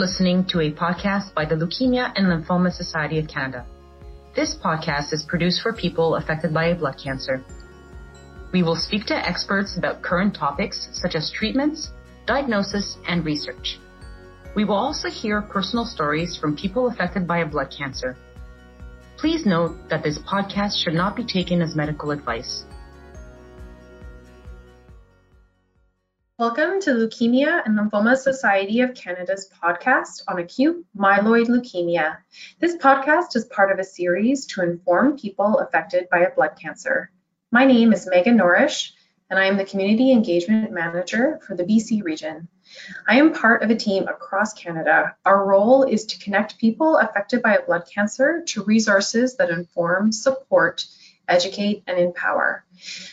listening to a podcast by the Leukemia and Lymphoma Society of Canada. This podcast is produced for people affected by a blood cancer. We will speak to experts about current topics such as treatments, diagnosis, and research. We will also hear personal stories from people affected by a blood cancer. Please note that this podcast should not be taken as medical advice. Welcome to Leukemia and Lymphoma Society of Canada's podcast on acute myeloid leukemia. This podcast is part of a series to inform people affected by a blood cancer. My name is Megan Norish, and I am the Community Engagement Manager for the BC region. I am part of a team across Canada. Our role is to connect people affected by a blood cancer to resources that inform, support, educate, and empower.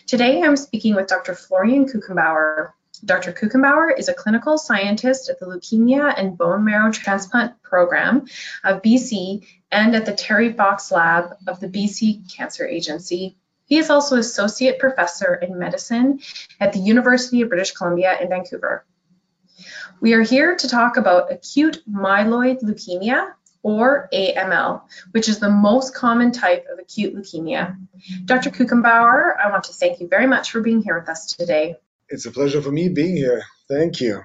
Today, I'm speaking with Dr. Florian Kuchenbauer, Dr. Kuchenbauer is a clinical scientist at the Leukemia and Bone Marrow Transplant Program of BC and at the Terry Fox Lab of the BC Cancer Agency. He is also Associate Professor in Medicine at the University of British Columbia in Vancouver. We are here to talk about acute myeloid leukemia, or AML, which is the most common type of acute leukemia. Dr. Kuchenbauer, I want to thank you very much for being here with us today. It's a pleasure for me being here. Thank you.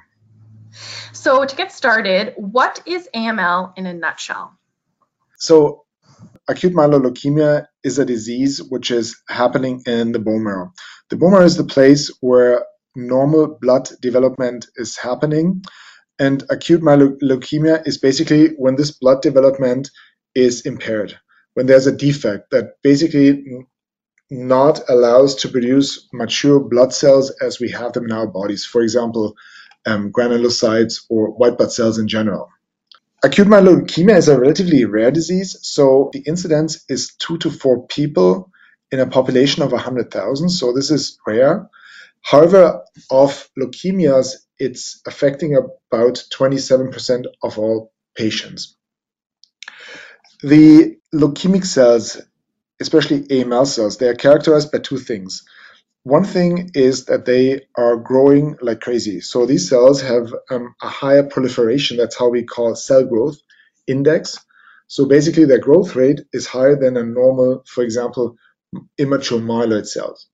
So, to get started, what is AML in a nutshell? So, acute myeloid leukemia is a disease which is happening in the bone marrow. The bone marrow is the place where normal blood development is happening. And acute myeloid leukemia is basically when this blood development is impaired, when there's a defect that basically not allows to produce mature blood cells as we have them in our bodies. For example, um, granulocytes or white blood cells in general. Acute myeloid leukemia is a relatively rare disease, so the incidence is two to four people in a population of 100,000, so this is rare. However, of leukemias, it's affecting about 27% of all patients. The leukemic cells especially AML cells, they are characterized by two things. One thing is that they are growing like crazy. So these cells have um, a higher proliferation. That's how we call cell growth index. So basically, their growth rate is higher than a normal, for example, immature myeloid cells.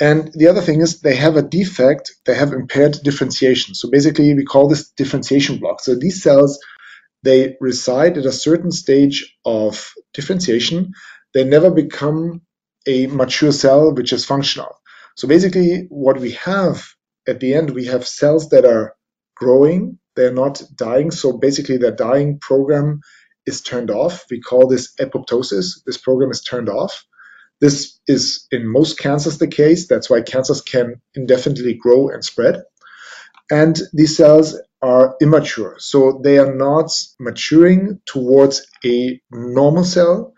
And the other thing is they have a defect, they have impaired differentiation. So basically, we call this differentiation block. So these cells, they reside at a certain stage of differentiation they never become a mature cell which is functional. So basically, what we have at the end, we have cells that are growing, they're not dying. So basically, their dying program is turned off. We call this apoptosis. This program is turned off. This is in most cancers the case. That's why cancers can indefinitely grow and spread. And these cells are immature. So they are not maturing towards a normal cell,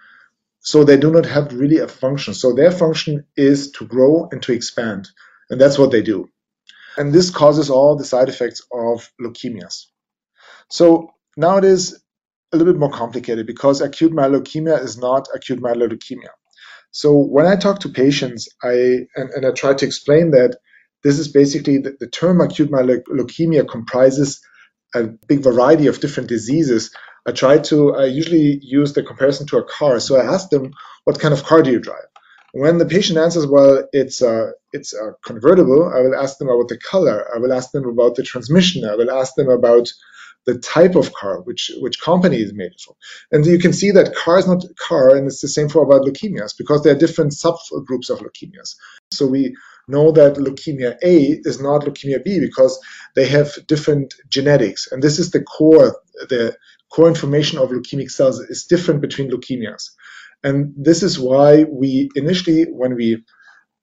so they do not have really a function. So their function is to grow and to expand. And that's what they do. And this causes all the side effects of leukemias. So now it is a little bit more complicated because acute myeloid leukemia is not acute myeloid leukemia. So when I talk to patients, I and, and I try to explain that this is basically the, the term acute myeloid leukemia comprises a big variety of different diseases I try to, I usually use the comparison to a car. So I ask them, what kind of car do you drive? When the patient answers, well, it's a, it's a convertible, I will ask them about the color. I will ask them about the transmission. I will ask them about the type of car, which which company is made from. And you can see that car is not car, and it's the same for about leukemias because there are different subgroups of leukemias. So we know that leukemia A is not leukemia B because they have different genetics, and this is the core, the core information of leukemic cells is different between leukemias. And this is why we initially, when we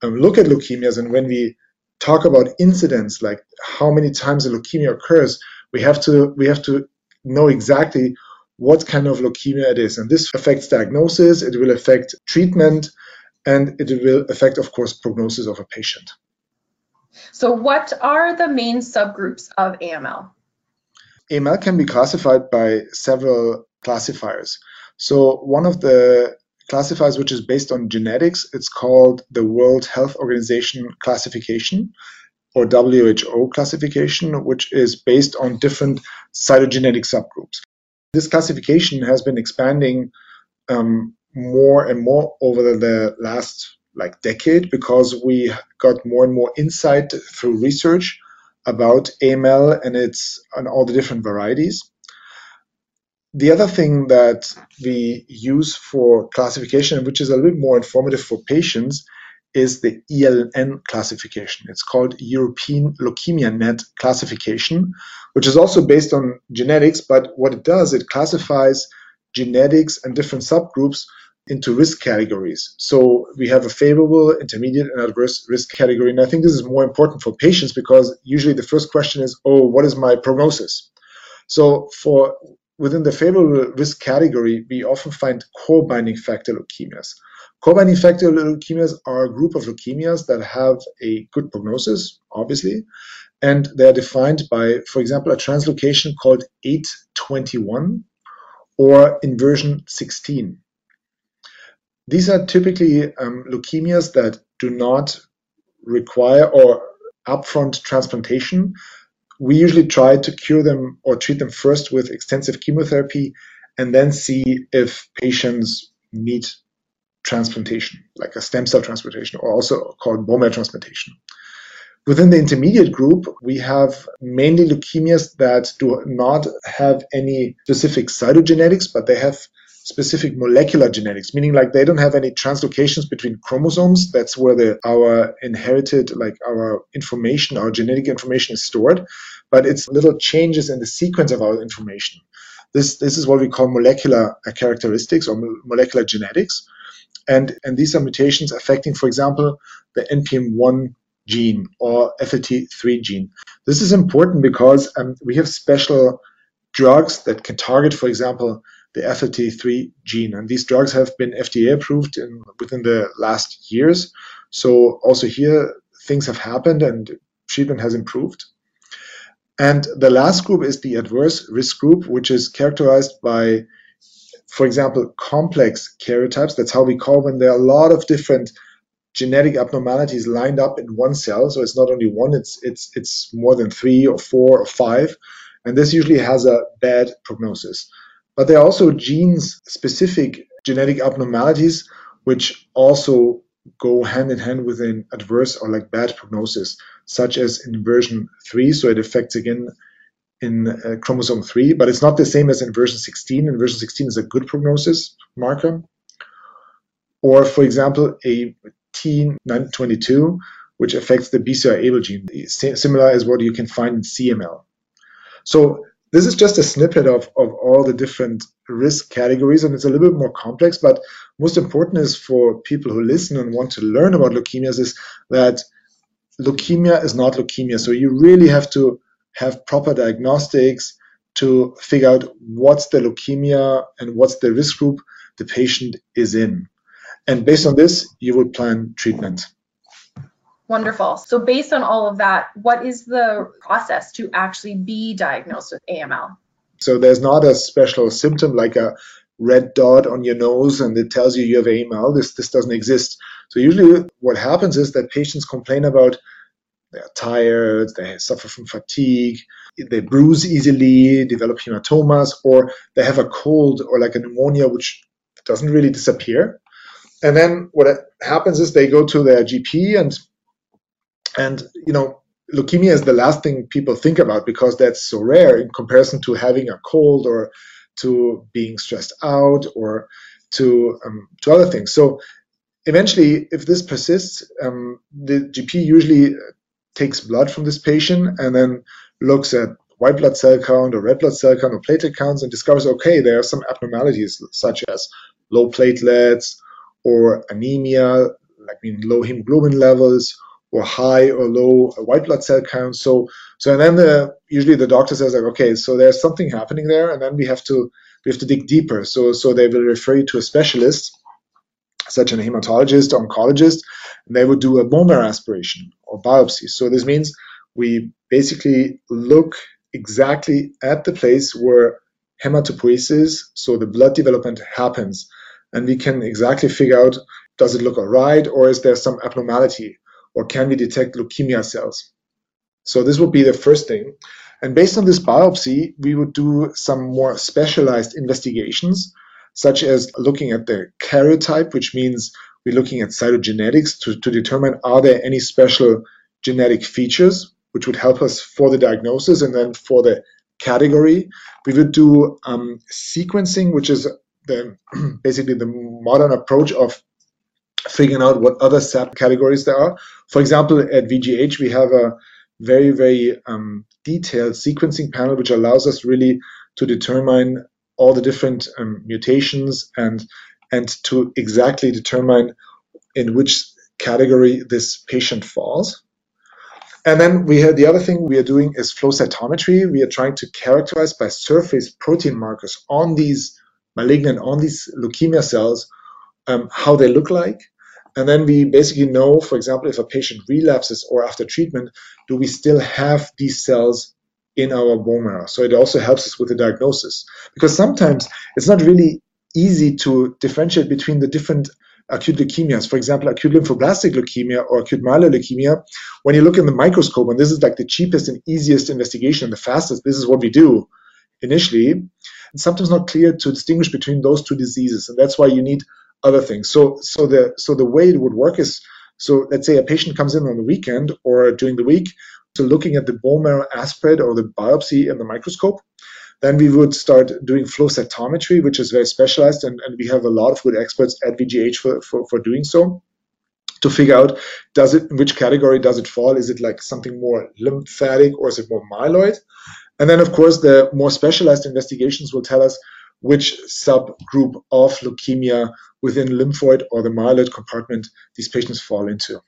um, look at leukemias and when we talk about incidents, like how many times a leukemia occurs, we have to we have to know exactly what kind of leukemia it is. And this affects diagnosis, it will affect treatment, and it will affect, of course, prognosis of a patient. So, what are the main subgroups of AML? AML can be classified by several classifiers. So one of the classifiers which is based on genetics, it's called the World Health Organization classification. or WHO classification, which is based on different cytogenetic subgroups. This classification has been expanding um, more and more over the last like decade because we got more and more insight through research about AML and its and all the different varieties. The other thing that we use for classification, which is a little bit more informative for patients, is the ELN classification. It's called European Leukemia Net classification, which is also based on genetics, but what it does, it classifies genetics and different subgroups into risk categories. So we have a favorable, intermediate, and adverse risk category. And I think this is more important for patients because usually the first question is, oh, what is my prognosis? So for within the favorable risk category, we often find core binding factor leukemias. Core binding factor leukemias are a group of leukemias that have a good prognosis, obviously, and they're defined by, for example, a translocation called 821 or inversion 16. These are typically um, leukemias that do not require or upfront transplantation. We usually try to cure them or treat them first with extensive chemotherapy and then see if patients need transplantation, like a stem cell transplantation, or also called bone marrow transplantation. Within the intermediate group, we have mainly leukemias that do not have any specific cytogenetics, but they have specific molecular genetics, meaning like they don't have any translocations between chromosomes. That's where the, our inherited, like our information, our genetic information is stored, but it's little changes in the sequence of our information. This, this is what we call molecular characteristics or molecular genetics. And, and these are mutations affecting, for example, the NPM1 gene or FLT3 gene. This is important because um, we have special drugs that can target, for example, the FLT3 gene. And these drugs have been FDA approved in, within the last years. So also here, things have happened and treatment has improved. And the last group is the adverse risk group, which is characterized by, for example, complex karyotypes. That's how we call when there are a lot of different genetic abnormalities lined up in one cell. So it's not only one, it's it's it's more than three or four or five. And this usually has a bad prognosis. But there are also genes specific genetic abnormalities which also go hand in hand with an adverse or like bad prognosis, such as inversion 3. So it affects again in uh, chromosome 3, but it's not the same as inversion 16. Inversion 16 is a good prognosis marker. Or, for example, a T922, which affects the BCR-ABL gene, similar as what you can find in CML. So this is just a snippet of, of all the different risk categories, and it's a little bit more complex. But most important is for people who listen and want to learn about leukemias is that leukemia is not leukemia. So you really have to have proper diagnostics to figure out what's the leukemia and what's the risk group the patient is in. And based on this, you would plan treatment. Wonderful. So, based on all of that, what is the process to actually be diagnosed with AML? So, there's not a special symptom like a red dot on your nose and it tells you you have AML. This, this doesn't exist. So, usually, what happens is that patients complain about they're tired, they suffer from fatigue, they bruise easily, develop hematomas, or they have a cold or like a pneumonia which doesn't really disappear. And then what happens is they go to their GP and and you know, leukemia is the last thing people think about because that's so rare in comparison to having a cold or to being stressed out or to um, to other things. So eventually, if this persists, um, the GP usually takes blood from this patient and then looks at white blood cell count or red blood cell count or platelet counts and discovers okay there are some abnormalities such as low platelets or anemia like mean low hemoglobin levels or high or low white blood cell count. So, so and then the, usually the doctor says like, okay, so there's something happening there, and then we have to we have to dig deeper. So, so they will refer you to a specialist, such as a hematologist oncologist, and they would do a bone marrow aspiration or biopsy. So this means we basically look exactly at the place where hematopoiesis, so the blood development happens, and we can exactly figure out does it look all right or is there some abnormality or can we detect leukemia cells? So this would be the first thing. And based on this biopsy, we would do some more specialized investigations, such as looking at the karyotype, which means we're looking at cytogenetics to, to determine are there any special genetic features which would help us for the diagnosis and then for the category. We would do um, sequencing, which is the, basically the modern approach of figuring out what other subcategories there are. For example, at VGH, we have a very, very um, detailed sequencing panel, which allows us really to determine all the different um, mutations and and to exactly determine in which category this patient falls. And then we have the other thing we are doing is flow cytometry. We are trying to characterize by surface protein markers on these malignant, on these leukemia cells, um, how they look like. And then we basically know, for example, if a patient relapses or after treatment, do we still have these cells in our bone marrow? So it also helps us with the diagnosis. Because sometimes it's not really easy to differentiate between the different acute leukemias, for example, acute lymphoblastic leukemia or acute myeloid leukemia, when you look in the microscope, and this is like the cheapest and easiest investigation, and the fastest, this is what we do initially, it's sometimes not clear to distinguish between those two diseases, and that's why you need other things. So, so the so the way it would work is, so let's say a patient comes in on the weekend or during the week, so looking at the bone marrow aspirate or the biopsy in the microscope, then we would start doing flow cytometry, which is very specialized, and, and we have a lot of good experts at VGH for, for, for doing so to figure out does it which category does it fall? Is it like something more lymphatic or is it more myeloid? And then of course the more specialized investigations will tell us which subgroup of leukemia within lymphoid or the myeloid compartment these patients fall into.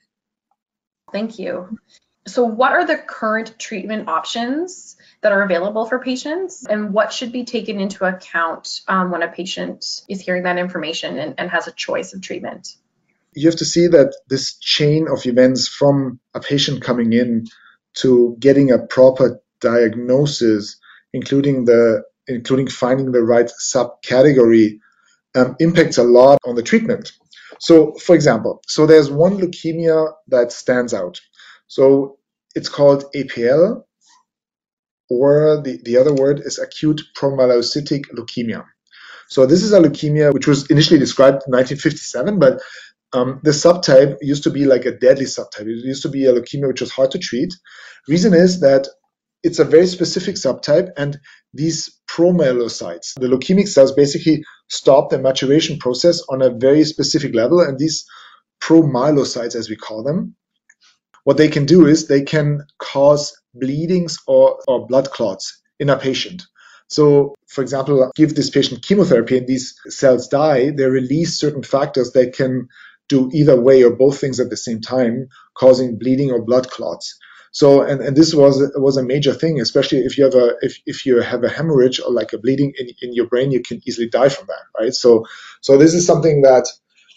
Thank you. So, what are the current treatment options that are available for patients, and what should be taken into account um, when a patient is hearing that information and, and has a choice of treatment? You have to see that this chain of events from a patient coming in to getting a proper diagnosis, including the including finding the right subcategory, um, impacts a lot on the treatment. So, for example, so there's one leukemia that stands out. So it's called APL, or the, the other word is acute promyelocytic leukemia. So this is a leukemia which was initially described in 1957, but um, the subtype used to be like a deadly subtype. It used to be a leukemia which was hard to treat. Reason is that it's a very specific subtype, and these promyelocytes, the leukemic cells, basically stop the maturation process on a very specific level, and these promyelocytes, as we call them, what they can do is they can cause bleedings or, or blood clots in a patient. So, for example, give this patient chemotherapy and these cells die, they release certain factors that can do either way or both things at the same time, causing bleeding or blood clots. So, and, and this was was a major thing, especially if you have a if, if you have a hemorrhage or like a bleeding in, in your brain, you can easily die from that, right? So, so this is something that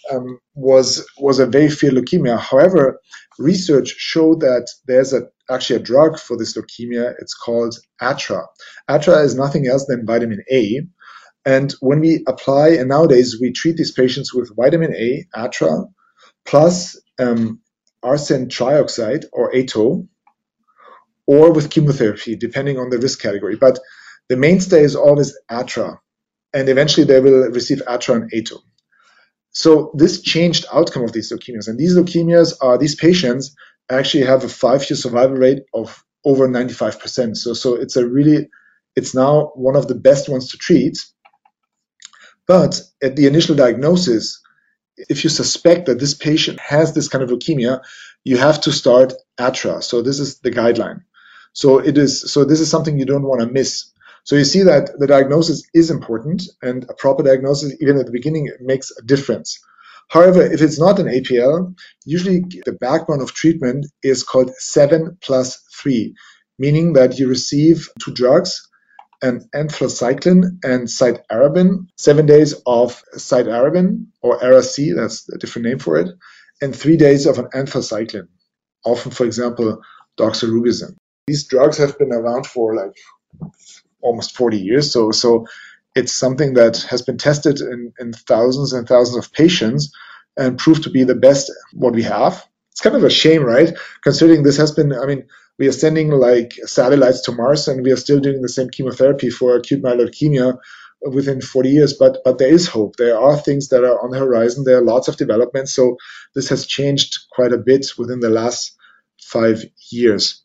um, was was a very fear leukemia. However, research showed that there's a, actually a drug for this leukemia. It's called Atra. Atra is nothing else than vitamin A. And when we apply, and nowadays we treat these patients with vitamin A, Atra, plus um, arsenic trioxide or ATO, or with chemotherapy, depending on the risk category. But the mainstay is always Atra, and eventually they will receive Atra and ATO. So this changed outcome of these leukemias. And these leukemias are these patients actually have a five-year survival rate of over 95%. So so it's a really it's now one of the best ones to treat. But at the initial diagnosis, if you suspect that this patient has this kind of leukemia, you have to start ATRA. So this is the guideline. So it is so this is something you don't want to miss. So you see that the diagnosis is important and a proper diagnosis, even at the beginning, makes a difference. However, if it's not an APL, usually the backbone of treatment is called 7 plus 3, meaning that you receive two drugs, an anthracycline and cytarabine, seven days of cytarabine or Ara-C, that's a different name for it, and three days of an anthracycline, often, for example, doxorubicin. These drugs have been around for like almost 40 years. So, so it's something that has been tested in, in thousands and thousands of patients and proved to be the best what we have. It's kind of a shame, right? Considering this has been, I mean, we are sending like satellites to Mars and we are still doing the same chemotherapy for acute myeloid leukemia within 40 years. But but there is hope. There are things that are on the horizon. There are lots of developments. So this has changed quite a bit within the last five years.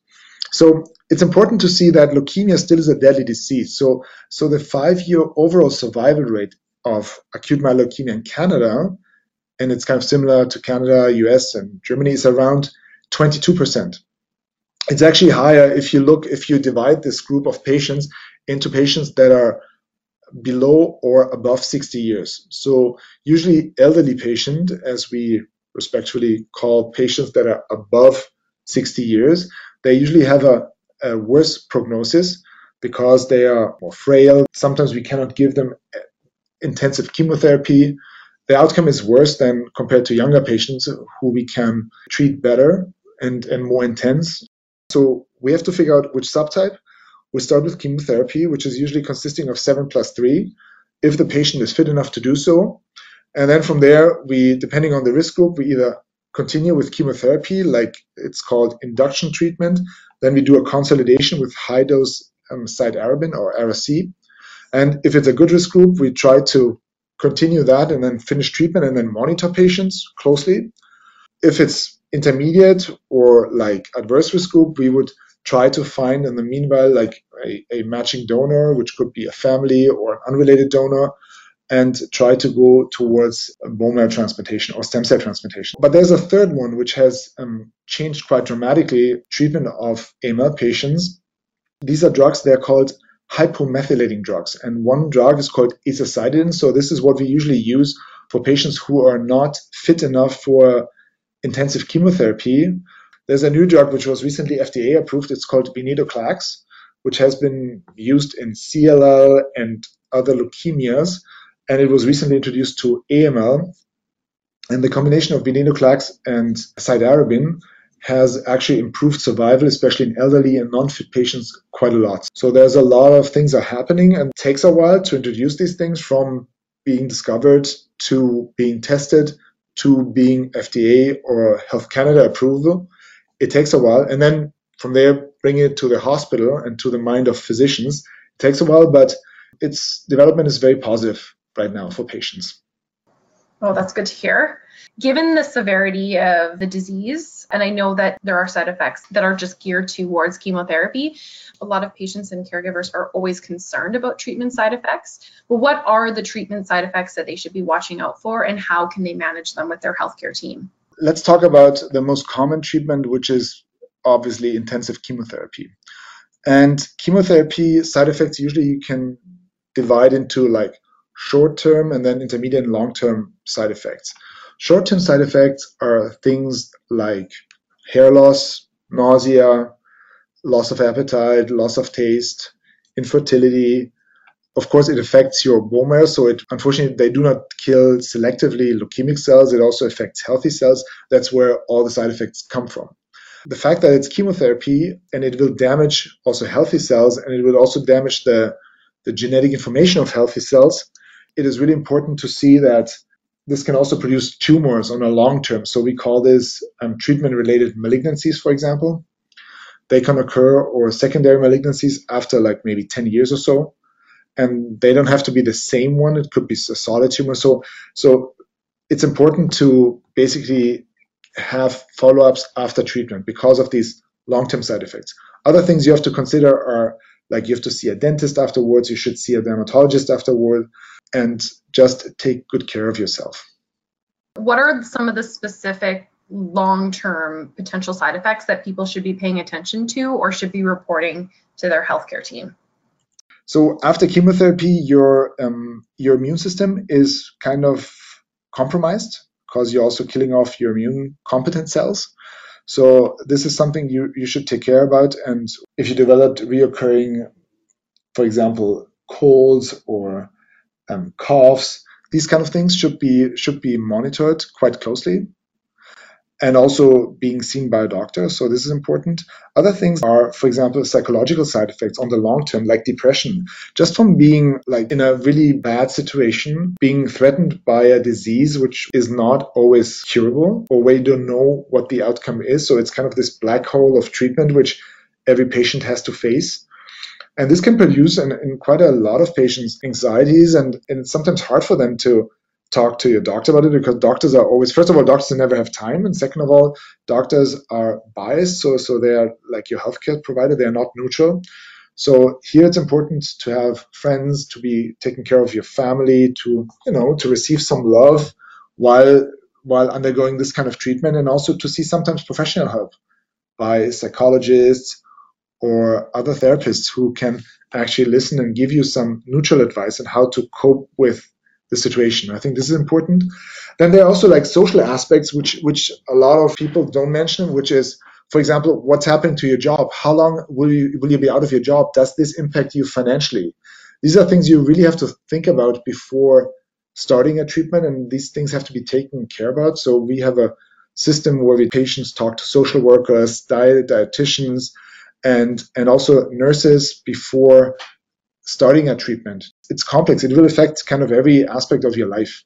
So it's important to see that leukemia still is a deadly disease. So so the five-year overall survival rate of acute myeloid leukemia in Canada, and it's kind of similar to Canada, US, and Germany, is around 22%. It's actually higher if you look if you divide this group of patients into patients that are below or above 60 years. So usually elderly patient, as we respectfully call patients that are above 60 years, they usually have a, a worse prognosis because they are more frail. Sometimes we cannot give them uh, intensive chemotherapy. The outcome is worse than compared to younger patients who we can treat better and, and more intense. So we have to figure out which subtype we start with chemotherapy, which is usually consisting of 7 plus 3, if the patient is fit enough to do so. And then from there, we, depending on the risk group, we either continue with chemotherapy, like it's called induction treatment. Then we do a consolidation with high dose um, cytarabine or Ara-C. And if it's a good risk group, we try to continue that and then finish treatment and then monitor patients closely. If it's intermediate or like adverse risk group, we would try to find in the meanwhile like a, a matching donor, which could be a family or an unrelated donor, and try to go towards bone marrow transplantation or stem cell transplantation. But there's a third one which has um, changed quite dramatically treatment of AML patients. These are drugs, they're called hypomethylating drugs. And one drug is called azacitidine. So this is what we usually use for patients who are not fit enough for intensive chemotherapy there's a new drug which was recently FDA approved. It's called venetoclax, which has been used in CLL and other leukemias, and it was recently introduced to AML. And the combination of venetoclax and cytarabine has actually improved survival, especially in elderly and non-fit patients, quite a lot. So there's a lot of things are happening, and takes a while to introduce these things from being discovered to being tested to being FDA or Health Canada approval it takes a while. And then from there, bring it to the hospital and to the mind of physicians. It takes a while, but its development is very positive right now for patients. Oh, that's good to hear. Given the severity of the disease, and I know that there are side effects that are just geared towards chemotherapy, a lot of patients and caregivers are always concerned about treatment side effects. But what are the treatment side effects that they should be watching out for, and how can they manage them with their healthcare team? let's talk about the most common treatment, which is obviously intensive chemotherapy. And chemotherapy side effects usually you can divide into like short term and then intermediate and long term side effects. Short term side effects are things like hair loss, nausea, loss of appetite, loss of taste, infertility, of course, it affects your bone marrow. So it, unfortunately, they do not kill selectively leukemic cells. It also affects healthy cells. That's where all the side effects come from. The fact that it's chemotherapy and it will damage also healthy cells and it will also damage the, the genetic information of healthy cells, it is really important to see that this can also produce tumors on a long term. So we call this um, treatment related malignancies, for example. They can occur or secondary malignancies after like maybe 10 years or so and they don't have to be the same one. It could be a solid tumor. So, so it's important to basically have follow-ups after treatment because of these long-term side effects. Other things you have to consider are like you have to see a dentist afterwards, you should see a dermatologist afterward, and just take good care of yourself. What are some of the specific long-term potential side effects that people should be paying attention to or should be reporting to their healthcare team? So after chemotherapy, your um, your immune system is kind of compromised because you're also killing off your immune competent cells. So this is something you, you should take care about. And if you developed reoccurring, for example, colds or um, coughs, these kind of things should be should be monitored quite closely and also being seen by a doctor. So this is important. Other things are, for example, psychological side effects on the long term, like depression. Just from being like in a really bad situation, being threatened by a disease which is not always curable or where you don't know what the outcome is. So it's kind of this black hole of treatment, which every patient has to face. And this can produce in, in quite a lot of patients anxieties and, and it's sometimes hard for them to talk to your doctor about it because doctors are always first of all doctors never have time. And second of all doctors are biased so so they are like your healthcare provider they are not neutral. So here it's important to have friends to be taking care of your family to you know to receive some love while while undergoing this kind of treatment and also to see sometimes professional help by psychologists or other therapists who can actually listen and give you some neutral advice on how to cope with the situation. I think this is important. Then there are also like social aspects which which a lot of people don't mention, which is for example, what's happening to your job? How long will you will you be out of your job? Does this impact you financially? These are things you really have to think about before starting a treatment, and these things have to be taken care about. So we have a system where we patients talk to social workers, diet, dietitians, and and also nurses before starting a treatment. It's complex. It will affect kind of every aspect of your life,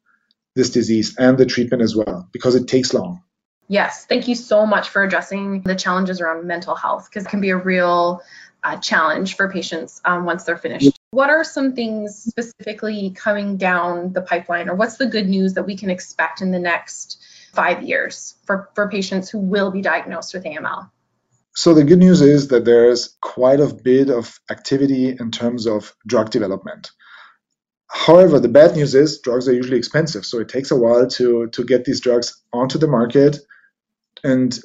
this disease, and the treatment as well, because it takes long. Yes, thank you so much for addressing the challenges around mental health because it can be a real uh, challenge for patients um, once they're finished. What are some things specifically coming down the pipeline, or what's the good news that we can expect in the next five years for, for patients who will be diagnosed with AML? So the good news is that there's quite a bit of activity in terms of drug development. However, the bad news is drugs are usually expensive, so it takes a while to to get these drugs onto the market, and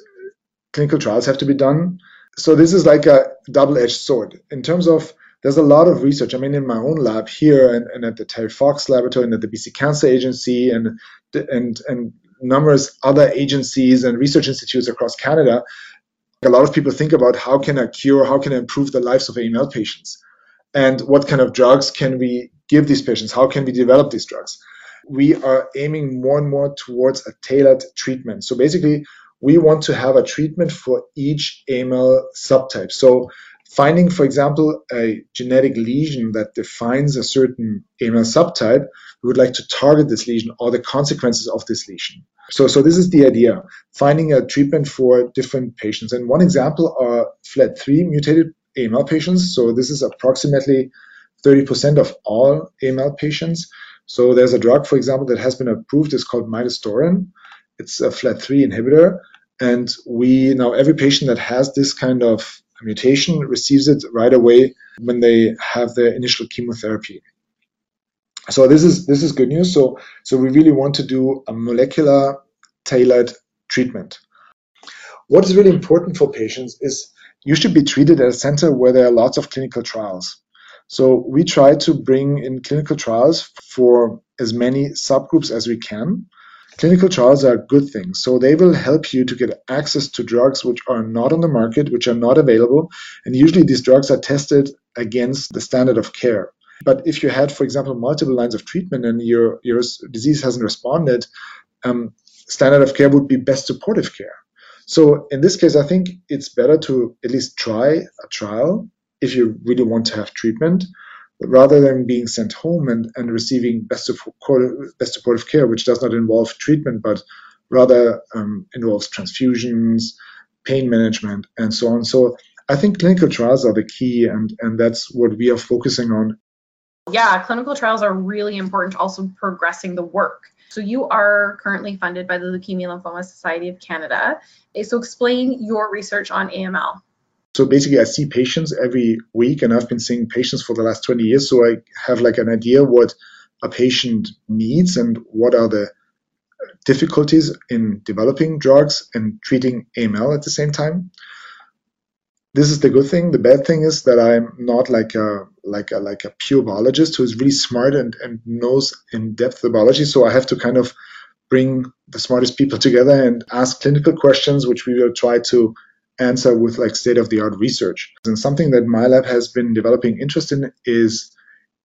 clinical trials have to be done. So this is like a double-edged sword in terms of there's a lot of research. I mean, in my own lab here and, and at the Terry Fox Laboratory and at the BC Cancer Agency and and and numerous other agencies and research institutes across Canada, a lot of people think about how can I cure, how can I improve the lives of AML patients, and what kind of drugs can we give these patients? How can we develop these drugs? We are aiming more and more towards a tailored treatment. So basically, we want to have a treatment for each AML subtype. So finding, for example, a genetic lesion that defines a certain AML subtype, we would like to target this lesion or the consequences of this lesion. So, so this is the idea, finding a treatment for different patients. And one example are FLT3 mutated AML patients. So this is approximately 30% of all AML patients. So there's a drug, for example, that has been approved. It's called midostaurin. It's a FLT3 inhibitor. And we now every patient that has this kind of mutation receives it right away when they have their initial chemotherapy. So this is this is good news. So so we really want to do a molecular tailored treatment. What is really important for patients is you should be treated at a center where there are lots of clinical trials. So we try to bring in clinical trials for as many subgroups as we can. Clinical trials are good things. So they will help you to get access to drugs which are not on the market, which are not available. And usually these drugs are tested against the standard of care. But if you had, for example, multiple lines of treatment and your, your disease hasn't responded, um, standard of care would be best supportive care. So in this case, I think it's better to at least try a trial if you really want to have treatment, rather than being sent home and, and receiving best, support, best supportive care, which does not involve treatment, but rather um, involves transfusions, pain management, and so on. So I think clinical trials are the key, and, and that's what we are focusing on yeah, clinical trials are really important to also progressing the work. So you are currently funded by the Leukemia Lymphoma Society of Canada. Eh, so explain your research on AML. So basically, I see patients every week, and I've been seeing patients for the last 20 years. So I have like an idea what a patient needs and what are the difficulties in developing drugs and treating AML at the same time this is the good thing. The bad thing is that I'm not like a like a like a pure biologist who is really smart and, and knows in depth the biology. So I have to kind of bring the smartest people together and ask clinical questions, which we will try to answer with like state of the art research. And something that my lab has been developing interest in is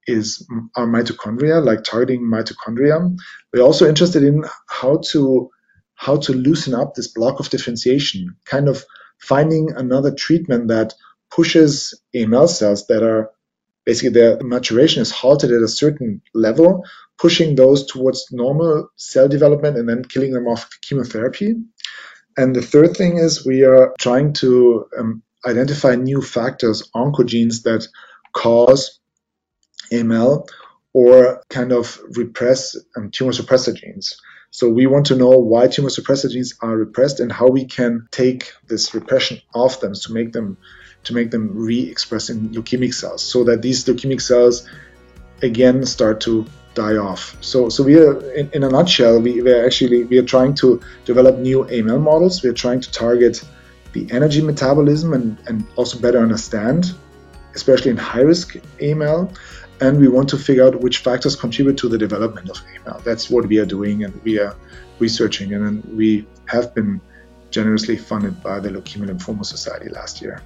is our mitochondria, like targeting mitochondria. We're also interested in how to how to loosen up this block of differentiation, kind of finding another treatment that pushes AML cells that are basically their maturation is halted at a certain level, pushing those towards normal cell development and then killing them off with chemotherapy. And the third thing is we are trying to um, identify new factors, oncogenes that cause AML or kind of repress um, tumor suppressor genes. So we want to know why tumor suppressor genes are repressed and how we can take this repression off them to make them to make them re-express in leukemic cells so that these leukemic cells again start to die off. So, so we are in, in a nutshell, we, we are actually we are trying to develop new AML models. We are trying to target the energy metabolism and, and also better understand, especially in high risk AML. And we want to figure out which factors contribute to the development of AML. That's what we are doing, and we are researching, and we have been generously funded by the Leukemia Lymphoma Society last year.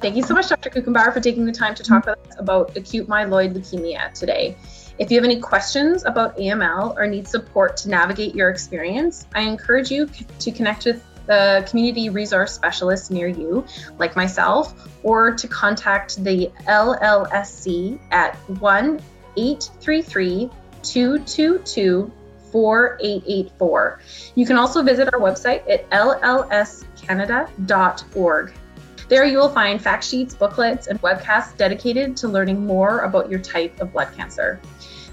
Thank you so much, Dr. Kuchenbauer, for taking the time to talk with us about acute myeloid leukemia today. If you have any questions about AML or need support to navigate your experience, I encourage you to connect with the community resource specialist near you, like myself, or to contact the LLSC at 1 833 222 4884. You can also visit our website at llscanada.org. There you will find fact sheets, booklets, and webcasts dedicated to learning more about your type of blood cancer.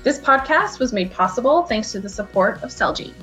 This podcast was made possible thanks to the support of Celgene.